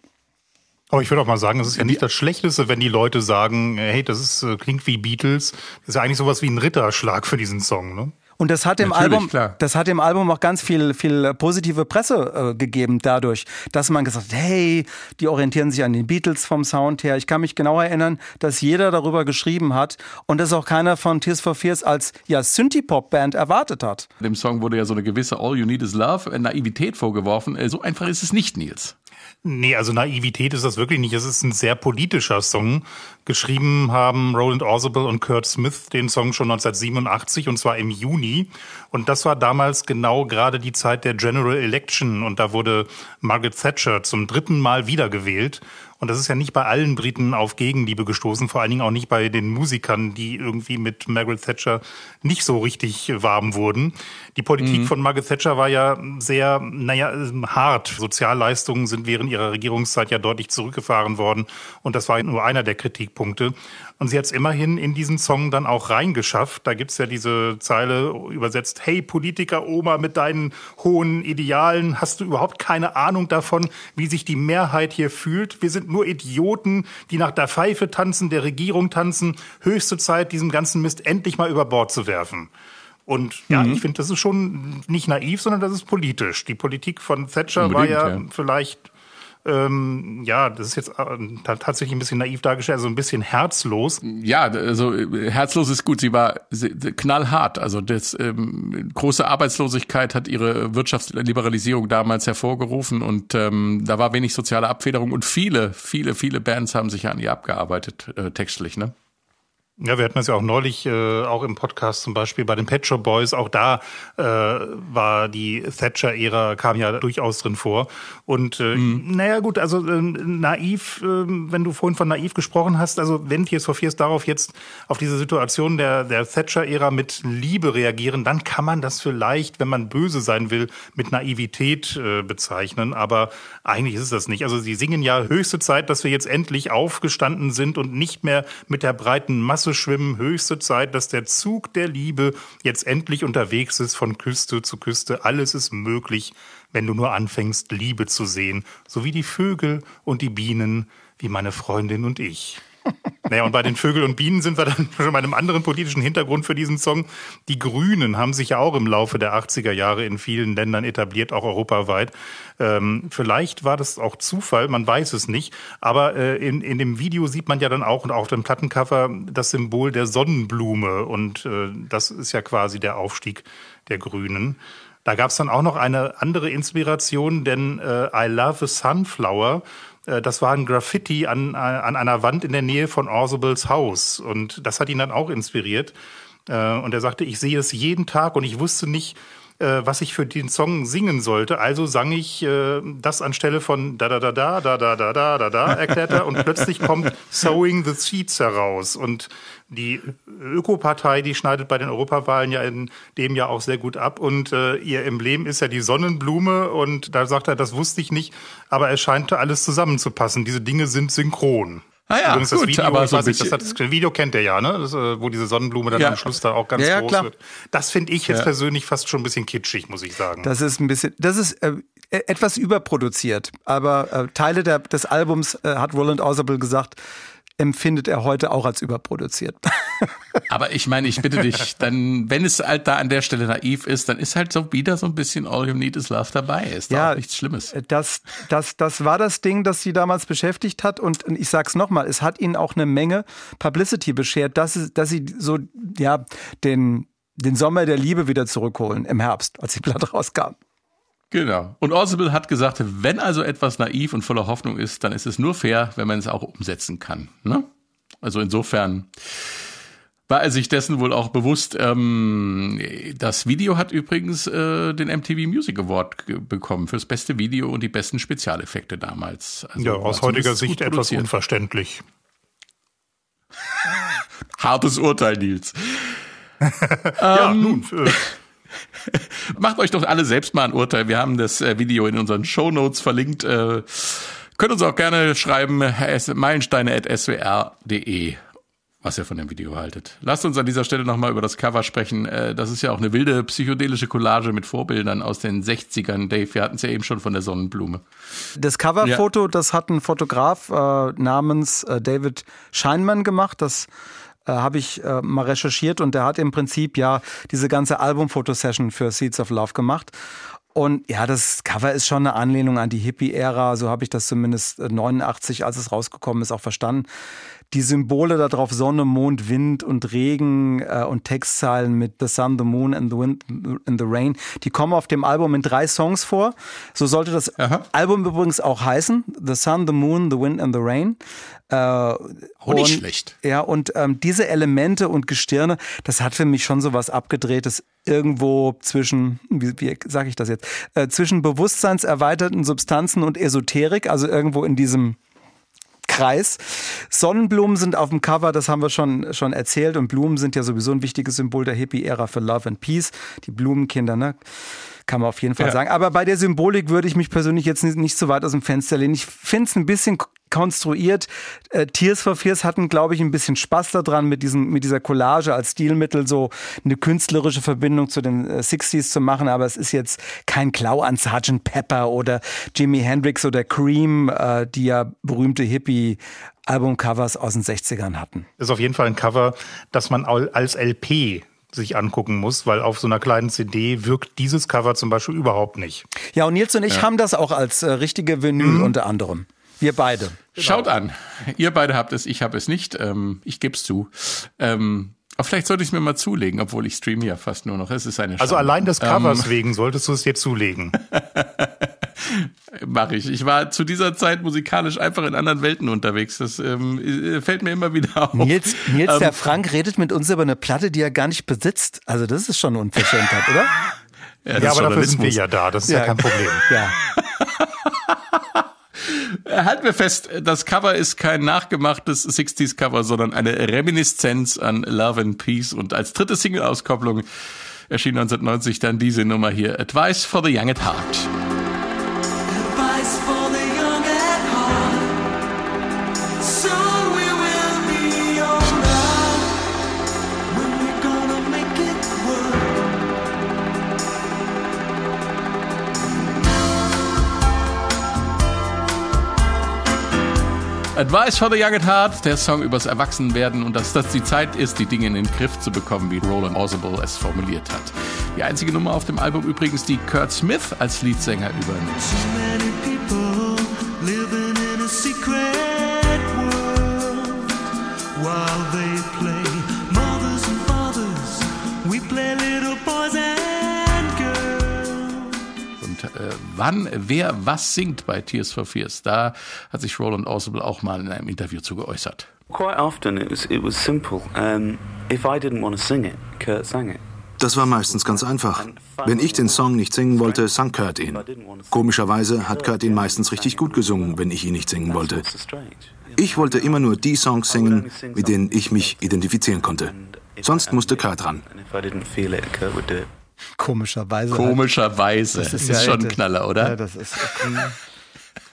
Aber ich würde auch mal sagen, es ist ja nicht das Schlechteste, wenn die Leute sagen, hey, das ist, äh, klingt wie Beatles. Das ist ja eigentlich sowas wie ein Ritterschlag für diesen Song, ne? Und das hat dem Natürlich, Album, klar. das hat dem Album auch ganz viel, viel positive Presse äh, gegeben dadurch, dass man gesagt hat, hey, die orientieren sich an den Beatles vom Sound her. Ich kann mich genau erinnern, dass jeder darüber geschrieben hat und dass auch keiner von Tears for Fears als ja Synthie-Pop-Band erwartet hat. Dem Song wurde ja so eine gewisse All You Need Is Love, äh, Naivität vorgeworfen. Äh, so einfach ist es nicht, Nils. Nee, also Naivität ist das wirklich nicht. Es ist ein sehr politischer Song. Geschrieben haben Roland Orzabal und Kurt Smith den Song schon 1987 und zwar im Juni. Und das war damals genau gerade die Zeit der General Election und da wurde Margaret Thatcher zum dritten Mal wiedergewählt. Und das ist ja nicht bei allen Briten auf Gegenliebe gestoßen, vor allen Dingen auch nicht bei den Musikern, die irgendwie mit Margaret Thatcher nicht so richtig warm wurden. Die Politik mhm. von Margaret Thatcher war ja sehr, naja, hart. Sozialleistungen sind während ihrer Regierungszeit ja deutlich zurückgefahren worden. Und das war nur einer der Kritikpunkte. Und sie hat es immerhin in diesen Song dann auch reingeschafft. Da gibt's ja diese Zeile übersetzt, hey Politiker Oma mit deinen hohen Idealen, hast du überhaupt keine Ahnung davon, wie sich die Mehrheit hier fühlt? Wir sind nur Idioten, die nach der Pfeife tanzen, der Regierung tanzen. Höchste Zeit, diesem ganzen Mist endlich mal über Bord zu werfen. Und ja, mhm. ich finde, das ist schon nicht naiv, sondern das ist politisch. Die Politik von Thatcher Unbedingt, war ja, ja, vielleicht ähm, ja, das ist jetzt äh, tatsächlich ein bisschen naiv dargestellt, also ein bisschen herzlos. Ja, also äh, herzlos ist gut. Sie war knallhart. Also das ähm, große Arbeitslosigkeit hat ihre Wirtschaftsliberalisierung damals hervorgerufen und ähm, da war wenig soziale Abfederung und viele, viele, viele Bands haben sich an ihr abgearbeitet, äh, textlich, ne? Ja, wir hatten das ja auch neulich, äh, auch im Podcast zum Beispiel bei den Pet Shop Boys. Auch da äh, war die Thatcher-Ära, kam ja durchaus drin vor. Und äh, mhm. naja gut, also äh, naiv, äh, wenn du vorhin von naiv gesprochen hast, also wenn for Fears darauf jetzt auf diese Situation der, der Thatcher-Ära mit Liebe reagieren, dann kann man das vielleicht, wenn man böse sein will, mit Naivität äh, bezeichnen. Aber eigentlich ist es das nicht. Also sie singen ja höchste Zeit, dass wir jetzt endlich aufgestanden sind und nicht mehr mit der breiten Masse schwimmen. Höchste Zeit, dass der Zug der Liebe jetzt endlich unterwegs ist von Küste zu Küste. Alles ist möglich, wenn du nur anfängst, Liebe zu sehen. So wie die Vögel und die Bienen, wie meine Freundin und ich. Naja, und bei den Vögel und Bienen sind wir dann schon bei einem anderen politischen Hintergrund für diesen Song. Die Grünen haben sich ja auch im Laufe der 80er Jahre in vielen Ländern etabliert, auch europaweit. Ähm, vielleicht war das auch Zufall, man weiß es nicht. Aber äh, in, in dem Video sieht man ja dann auch und auf dem Plattencover das Symbol der Sonnenblume. Und äh, das ist ja quasi der Aufstieg der Grünen. Da gab es dann auch noch eine andere Inspiration, denn äh, I Love a Sunflower das war ein Graffiti an, äh, an einer Wand in der Nähe von Orsables Haus. Und das hat ihn dann auch inspiriert. Äh, und er sagte, ich sehe es jeden Tag und ich wusste nicht, was ich für den Song singen sollte. Also sang ich das anstelle von da da da da da da da da da da erklärt er und plötzlich kommt Sowing the Seeds heraus und die Ökopartei, die schneidet bei den Europawahlen ja in dem Jahr auch sehr gut ab. Und äh, ihr Emblem ist ja die Sonnenblume. Und da sagt er, das wusste ich nicht, aber es scheint alles zusammenzupassen. Diese Dinge sind synchron. Ah ja, Übrigens, das gut, Video, aber so nicht, das, das Video kennt ihr ja, ne? Das, äh, wo diese Sonnenblume dann ja. am Schluss da auch ganz ja, groß klar. wird. Das finde ich jetzt ja. persönlich fast schon ein bisschen kitschig, muss ich sagen. Das ist ein bisschen, das ist äh, e-, etwas überproduziert. Aber äh, Teile der, des Albums äh, hat Roland Ausable gesagt, empfindet er heute auch als überproduziert. Aber ich meine, ich bitte dich, dann, wenn es halt da an der Stelle naiv ist, dann ist halt so wieder so ein bisschen All You Need Is Love dabei. Ist ja nichts Schlimmes. Das, das, das war das Ding, das sie damals beschäftigt hat. Und ich sag's nochmal, es hat ihnen auch eine Menge Publicity beschert, dass, dass sie so, ja, den, den Sommer der Liebe wieder zurückholen im Herbst, als die Platte rauskam. Genau. Und Orsible hat gesagt, wenn also etwas naiv und voller Hoffnung ist, dann ist es nur fair, wenn man es auch umsetzen kann. Ne? Also insofern war er sich dessen wohl auch bewusst. Ähm, das Video hat übrigens äh, den MTV Music Award bekommen fürs beste Video und die besten Spezialeffekte damals. Also ja, aus heutiger Sicht etwas unverständlich. Hartes Urteil, Nils. ja, ähm, nun. Äh, Macht euch doch alle selbst mal ein Urteil. Wir haben das äh, Video in unseren Show Notes verlinkt. Äh, könnt uns auch gerne schreiben, meilensteine.swr.de, was ihr von dem Video haltet. Lasst uns an dieser Stelle nochmal über das Cover sprechen. Äh, das ist ja auch eine wilde psychedelische Collage mit Vorbildern aus den 60ern. Dave, wir hatten es ja eben schon von der Sonnenblume. Das Coverfoto, ja. das hat ein Fotograf äh, namens äh, David Scheinmann gemacht. Das äh, habe ich äh, mal recherchiert und der hat im Prinzip ja diese ganze Album-Fotosession für Seeds of Love gemacht. Und ja, das Cover ist schon eine Anlehnung an die Hippie-Ära, so habe ich das zumindest 89, äh, als es rausgekommen ist, auch verstanden die Symbole darauf Sonne, Mond, Wind und Regen äh, und Textzeilen mit The Sun, The Moon and the Wind and the Rain, die kommen auf dem Album in drei Songs vor. So sollte das Aha. Album übrigens auch heißen. The Sun, The Moon, The Wind and the Rain. Äh, oh, nicht und, schlecht. Ja, und ähm, diese Elemente und Gestirne, das hat für mich schon so was Abgedrehtes irgendwo zwischen, wie, wie sage ich das jetzt, äh, zwischen bewusstseinserweiterten Substanzen und Esoterik, also irgendwo in diesem Kreis. Sonnenblumen sind auf dem Cover, das haben wir schon, schon erzählt. Und Blumen sind ja sowieso ein wichtiges Symbol der Hippie-Ära für Love and Peace. Die Blumenkinder, ne? Kann man auf jeden Fall ja. sagen. Aber bei der Symbolik würde ich mich persönlich jetzt nicht, nicht so weit aus dem Fenster lehnen. Ich finde es ein bisschen konstruiert. Äh, Tears for Fears hatten, glaube ich, ein bisschen Spaß daran, mit, diesem, mit dieser Collage als Stilmittel so eine künstlerische Verbindung zu den äh, 60s zu machen. Aber es ist jetzt kein Klau an Sgt. Pepper oder Jimi Hendrix oder Cream, äh, die ja berühmte Hippie Albumcovers aus den 60ern hatten. Das ist auf jeden Fall ein Cover, das man als LP sich angucken muss, weil auf so einer kleinen CD wirkt dieses Cover zum Beispiel überhaupt nicht. Ja, und Nils und ich ja. haben das auch als äh, richtige Vinyl mhm. unter anderem. Wir beide. Genau. Schaut an. Ihr beide habt es, ich habe es nicht. Ähm, ich gebe es zu. Ähm, aber vielleicht sollte ich es mir mal zulegen, obwohl ich streame ja fast nur noch. Es ist eine also Schande. Also allein des Covers ähm, wegen solltest du es dir zulegen. Mache ich. Ich war zu dieser Zeit musikalisch einfach in anderen Welten unterwegs. Das ähm, äh, fällt mir immer wieder auf. Nils, Nils ähm, der Frank redet mit uns über eine Platte, die er gar nicht besitzt. Also das ist schon Unverschämtheit, oder? Ja, ja aber dafür sind wir ja da. Das ist ja, ja kein Problem. Ja. Halten wir fest, das Cover ist kein nachgemachtes 60s-Cover, sondern eine Reminiszenz an Love and Peace. Und als dritte Single-Auskopplung erschien 1990 dann diese Nummer hier, Advice for the Young at Heart. Advice for the Young at Heart, der Song übers Erwachsenwerden und dass das die Zeit ist, die Dinge in den Griff zu bekommen, wie Roland Orzabal es formuliert hat. Die einzige Nummer auf dem Album übrigens, die Kurt Smith als Leadsänger übernimmt. Wann wer was singt bei Tears for Fears. Da hat sich Roland Orzabal auch mal in einem Interview zu geäußert. Quite often it was it was simple. Um, if I didn't want to sing it, Kurt sang it. Das war meistens ganz einfach. Wenn ich den Song nicht singen wollte, sang Kurt ihn. Komischerweise hat Kurt ihn meistens richtig gut gesungen, wenn ich ihn nicht singen wollte. Ich wollte immer nur die Songs singen, mit denen ich mich identifizieren konnte. Sonst musste Kurt ran. Komischerweise. Komischerweise. Das ist, das ist ja schon ein Knaller, oder? Ja, das ist.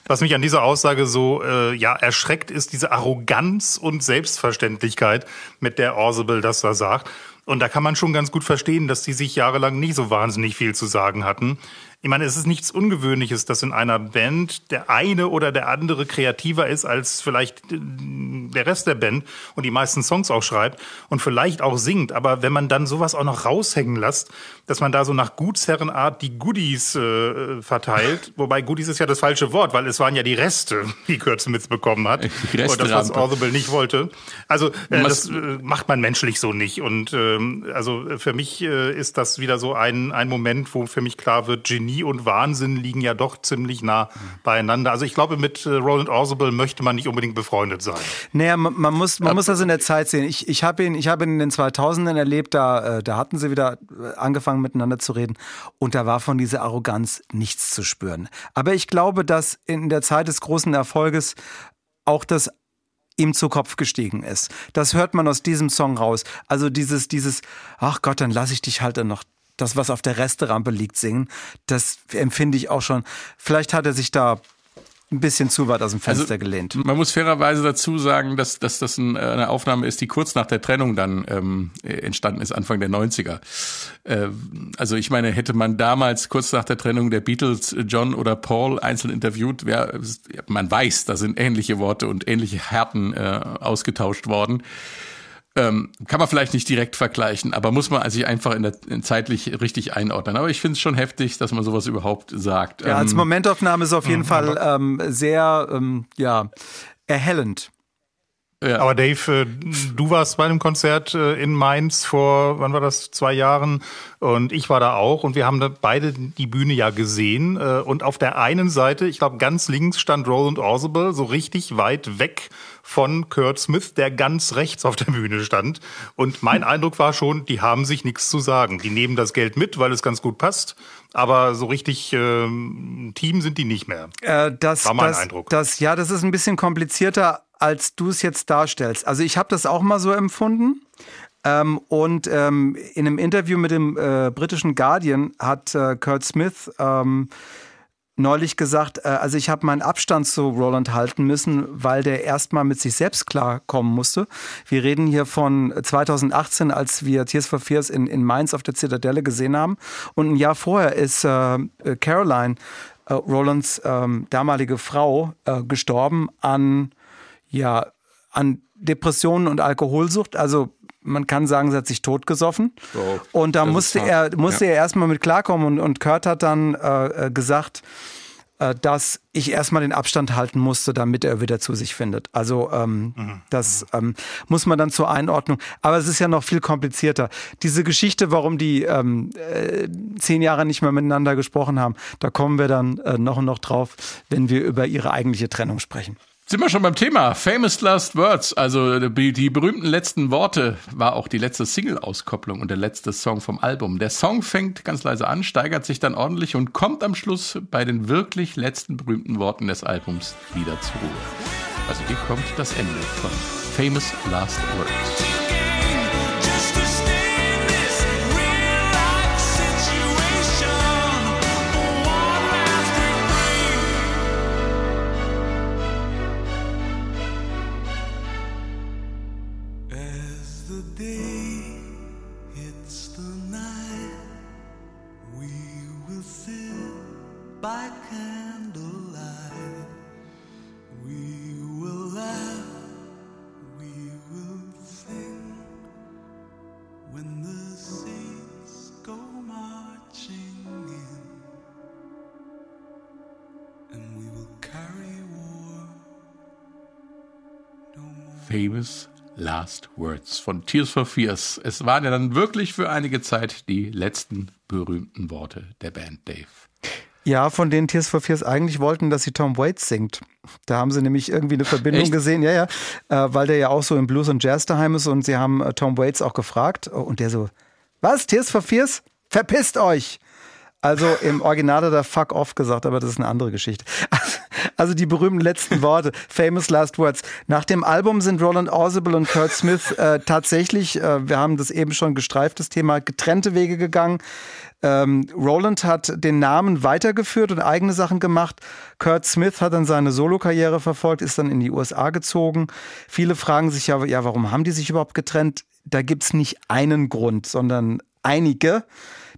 Was mich an dieser Aussage so äh, ja erschreckt, ist diese Arroganz und Selbstverständlichkeit, mit der Orzabal das da sagt. Und da kann man schon ganz gut verstehen, dass die sich jahrelang nicht so wahnsinnig viel zu sagen hatten. Ich meine, es ist nichts Ungewöhnliches, dass in einer Band der eine oder der andere kreativer ist als vielleicht äh, der Rest der Band und die meisten Songs auch schreibt und vielleicht auch singt. Aber wenn man dann sowas auch noch raushängen lässt, dass man da so nach Gutsherrenart die Goodies äh, verteilt, wobei Goodies ist ja das falsche Wort, weil es waren ja die Reste, die Kurt Smith bekommen hat. Die und das, was Audible nicht wollte. Also äh, das äh, macht man menschlich so nicht. Und ähm, also für mich äh, ist das wieder so ein, ein Moment, wo für mich klar wird, Genie Genie und Wahnsinn liegen ja doch ziemlich nah beieinander. Also ich glaube, mit äh, Roland Orzabal möchte man nicht unbedingt befreundet sein. Naja, man, man muss, man muss das in der Zeit sehen. Ich, ich habe ihn, ich habe ihn in den 2000ern erlebt, da, äh, da hatten sie wieder äh, angefangen miteinander zu reden und da war von dieser Arroganz nichts zu spüren. Aber ich glaube, dass in der Zeit des großen Erfolges auch das ihm zu Kopf gestiegen ist. Das hört man aus diesem Song raus. Also dieses, dieses, ach Gott, dann lasse ich dich halt dann noch das, was auf der Resterampe liegt, singen, das empfinde ich auch schon. Vielleicht hat er sich da ein bisschen zu weit aus dem Fenster also, gelehnt. Man muss fairerweise dazu sagen, dass, dass das eine Aufnahme ist, die kurz nach der Trennung dann ähm, entstanden ist, Anfang der 90er. Äh, also ich meine, hätte man damals kurz nach der Trennung der Beatles John oder Paul einzeln interviewt, wär, man weiß, da sind ähnliche Worte und ähnliche Härten äh, ausgetauscht worden. Ähm, kann man vielleicht nicht direkt vergleichen, aber muss man sich einfach in der, in zeitlich richtig einordnen. Aber ich finde es schon heftig, dass man sowas überhaupt sagt. Ja, als ähm, Momentaufnahme ist es auf jeden mhm. Fall ähm, sehr ähm, ja, erhellend. Ja. Aber Dave, äh, du warst bei einem Konzert äh, in Mainz vor, wann war das, zwei Jahren und ich war da auch und wir haben da beide die Bühne ja gesehen äh, und auf der einen Seite, ich glaube ganz links stand Roland Orzabal, so richtig weit weg von Kurt Smith, der ganz rechts auf der Bühne stand und mein Eindruck war schon, die haben sich nichts zu sagen. Die nehmen das Geld mit, weil es ganz gut passt aber so richtig ähm, Team sind die nicht mehr. Äh, das, war mein das, Eindruck. Das, ja, das ist ein bisschen komplizierter als du es jetzt darstellst. Also ich habe das auch mal so empfunden. Ähm, und ähm, in einem Interview mit dem äh, britischen Guardian hat äh, Kurt Smith ähm, neulich gesagt, äh, also ich habe meinen Abstand zu Roland halten müssen, weil der erstmal mit sich selbst klarkommen musste. Wir reden hier von 2018, als wir Tears for Fears in, in Mainz auf der Zitadelle gesehen haben. Und ein Jahr vorher ist äh, Caroline, äh, Rolands ähm, damalige Frau, äh, gestorben an ja, an Depressionen und Alkoholsucht. Also man kann sagen, sie hat sich totgesoffen. Oh, und da musste er, musste Ja. er erstmal mit klarkommen und, und Kurt hat dann äh, äh, gesagt, äh, dass ich erstmal den Abstand halten musste, damit er wieder zu sich findet. Also ähm, das ähm, muss man dann zur Einordnung. Aber es ist ja noch viel komplizierter. Diese Geschichte, warum die ähm, äh, zehn Jahre nicht mehr miteinander gesprochen haben, da kommen wir dann äh, noch und noch drauf, wenn wir über ihre eigentliche Trennung sprechen. Sind wir schon beim Thema Famous Last Words, also die, die berühmten letzten Worte war auch die letzte Single-Auskopplung und der letzte Song vom Album. Der Song fängt ganz leise an, steigert sich dann ordentlich und kommt am Schluss bei den wirklich letzten berühmten Worten des Albums wieder zur Ruhe. Also hier kommt das Ende von Famous Last Words. Words von Tears for Fears. Es waren ja dann wirklich für einige Zeit die letzten berühmten Worte der Band Dave. Ja, von denen Tears for Fears eigentlich wollten, dass sie Tom Waits singt. Da haben sie nämlich irgendwie eine Verbindung Echt? gesehen, ja, ja, äh, weil der ja auch so im Blues und Jazz daheim ist und sie haben äh, Tom Waits auch gefragt und der so, was, Tears for Fears? Verpisst euch! Also im Original hat er Fuck off gesagt, aber das ist eine andere Geschichte. Also die berühmten letzten Worte, famous last words. Nach dem Album sind Roland Orzible und Kurt Smith äh, tatsächlich, äh, wir haben das eben schon gestreift, das Thema, getrennte Wege gegangen. Ähm, Roland hat den Namen weitergeführt und eigene Sachen gemacht. Kurt Smith hat dann seine Solokarriere verfolgt, ist dann in die USA gezogen. Viele fragen sich ja, ja, warum haben die sich überhaupt getrennt? Da gibt's nicht einen Grund, sondern einige.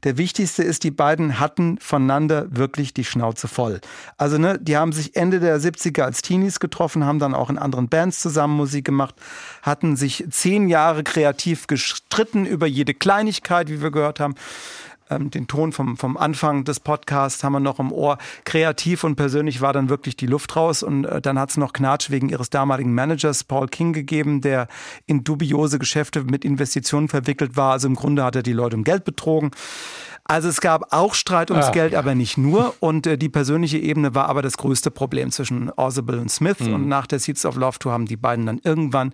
Der wichtigste ist, die beiden hatten voneinander wirklich die Schnauze voll. Also, ne, die haben sich Ende der 70er als Teenies getroffen, haben dann auch in anderen Bands zusammen Musik gemacht, hatten sich zehn Jahre kreativ gestritten über jede Kleinigkeit, wie wir gehört haben. Ähm, den Ton vom, vom Anfang des Podcasts haben wir noch im Ohr. Kreativ und persönlich war dann wirklich die Luft raus. Und äh, dann hat es noch Knatsch wegen ihres damaligen Managers Paul King gegeben, der in dubiose Geschäfte mit Investitionen verwickelt war. Also im Grunde hat er die Leute um Geld betrogen. Also es gab auch Streit ums Ach, Geld, aber nicht nur. Und äh, die persönliche Ebene war aber das größte Problem zwischen Orzible und Smith. Und nach der Seeds of Love Tour haben die beiden dann irgendwann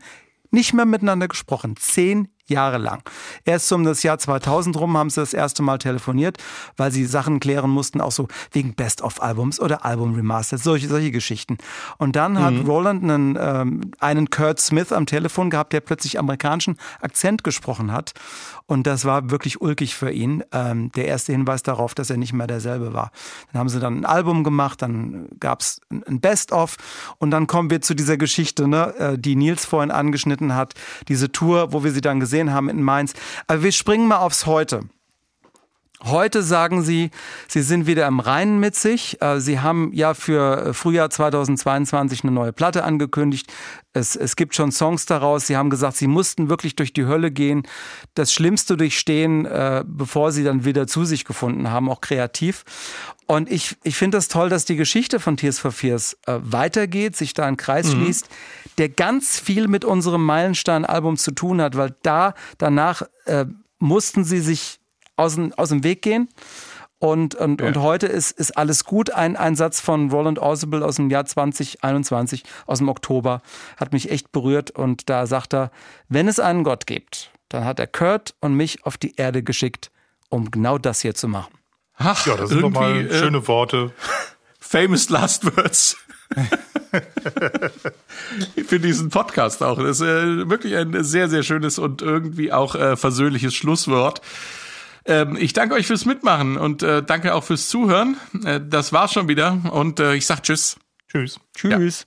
nicht mehr miteinander gesprochen. Zehn Jahre lang. Erst um das Jahr 2000 rum haben sie das erste Mal telefoniert, weil sie Sachen klären mussten, auch so wegen Best-of-Albums oder Album-Remasters, solche, solche Geschichten. Und dann hat Roland einen, ähm, einen Kurt Smith am Telefon gehabt, der plötzlich amerikanischen Akzent gesprochen hat. Und das war wirklich ulkig für ihn. Ähm, der erste Hinweis darauf, dass er nicht mehr derselbe war. Dann haben sie dann ein Album gemacht, dann gab's ein ein Best-of und dann kommen wir zu dieser Geschichte, ne, äh, die Nils vorhin angeschnitten hat. Diese Tour, wo wir sie dann gesehen haben in Mainz. Aber wir springen mal aufs Heute. Heute sagen Sie, Sie sind wieder im Reinen mit sich. Äh, Sie haben ja für äh, Frühjahr 2022 eine neue Platte angekündigt. Es, es gibt schon Songs daraus. Sie haben gesagt, Sie mussten wirklich durch die Hölle gehen, das Schlimmste durchstehen, äh, bevor Sie dann wieder zu sich gefunden haben, auch kreativ. Und ich, ich finde das toll, dass die Geschichte von Tears for Fears weitergeht, sich da ein Kreis schließt, der ganz viel mit unserem Meilenstein-Album zu tun hat, weil da danach äh, mussten Sie sich aus dem, aus dem Weg gehen. Und, und, Ja. und heute ist, ist alles gut. Ein, ein Satz von Roland Orzible aus dem Jahr 2021, aus dem Oktober, hat mich echt berührt. Und da sagt er, wenn es einen Gott gibt, dann hat er Kurt und mich auf die Erde geschickt, um genau das hier zu machen. Ach, Ja, das sind doch mal äh, schöne Worte. Famous Last Words. Für diesen Podcast auch. Das ist äh, wirklich ein sehr, sehr schönes und irgendwie auch äh, versöhnliches Schlusswort. Ähm, ich danke euch fürs Mitmachen und äh, danke auch fürs Zuhören. Äh, das war's schon wieder und äh, ich sag Tschüss. Tschüss. Tschüss.